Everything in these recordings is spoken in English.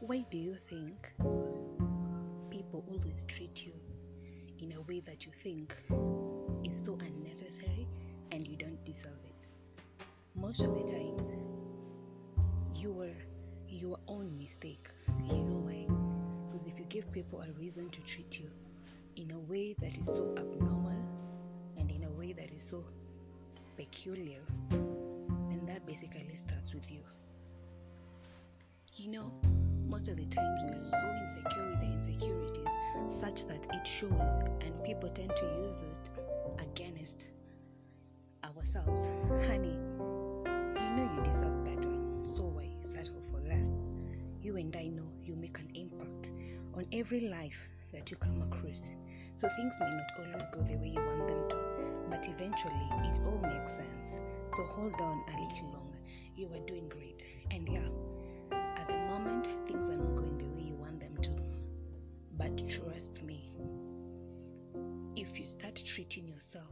Why do you think people always treat you in a way that you think is so unnecessary and you don't deserve it? Most of the time, you were your own mistake. You know why? Because if you give people a reason to treat you in a way that is so abnormal and in a way that is so peculiar, then that basically starts with you. You know, most of the times we are so insecure with the insecurities such that it shows, and people tend to use it against ourselves. Honey, you know you deserve better, so why settle for less? You and I know you make an impact on every life that you come across. So things may not always go the way you want them to, but eventually it all makes sense. So hold on a little longer. You are doing great. Treating yourself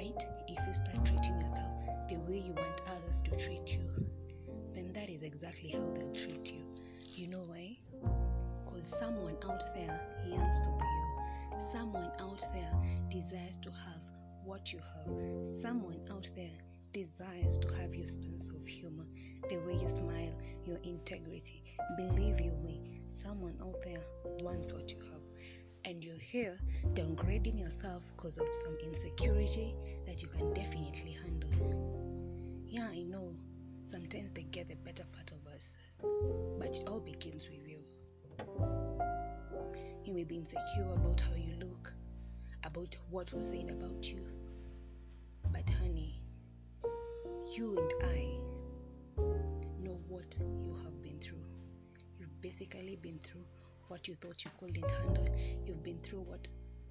right, if you start treating yourself the way you want others to treat you, then that is exactly how they'll treat you. You know why? Because someone out there yearns to be you. Someone out there desires to have what you have. Someone out there desires to have your sense of humor, the way you smile, your integrity. Believe you me, someone out there wants what you have. And you're here downgrading yourself because of some insecurity that you can definitely handle. Yeah, I know sometimes they get the better part of us, but it all begins with you. You may be insecure about how you look, about what was said about you, but honey, you and I know what you have been through. You've basically been through what you thought you couldn't handle. You've been through what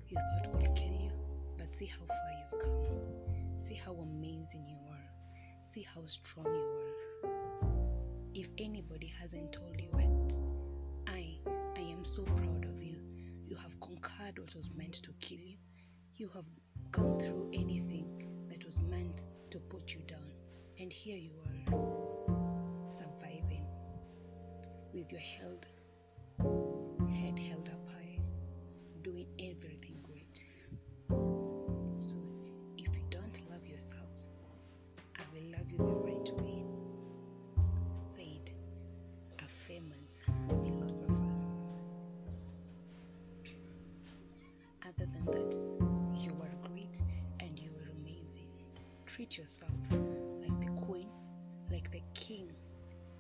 you thought would kill you. But see how far you've come. See how amazing you are. See how strong you are. If anybody hasn't told you it, I, I am so proud of you. You have conquered what was meant to kill you. You have gone through anything that was meant to put you down. And here you are, surviving with your held treat yourself like the queen, like the king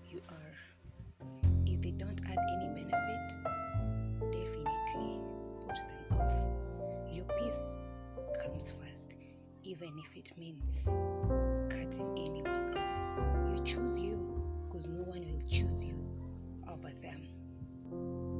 you are. If they don't add any benefit, definitely put them off. Your peace comes first, even if it means cutting anyone off. You choose you because no one will choose you over them.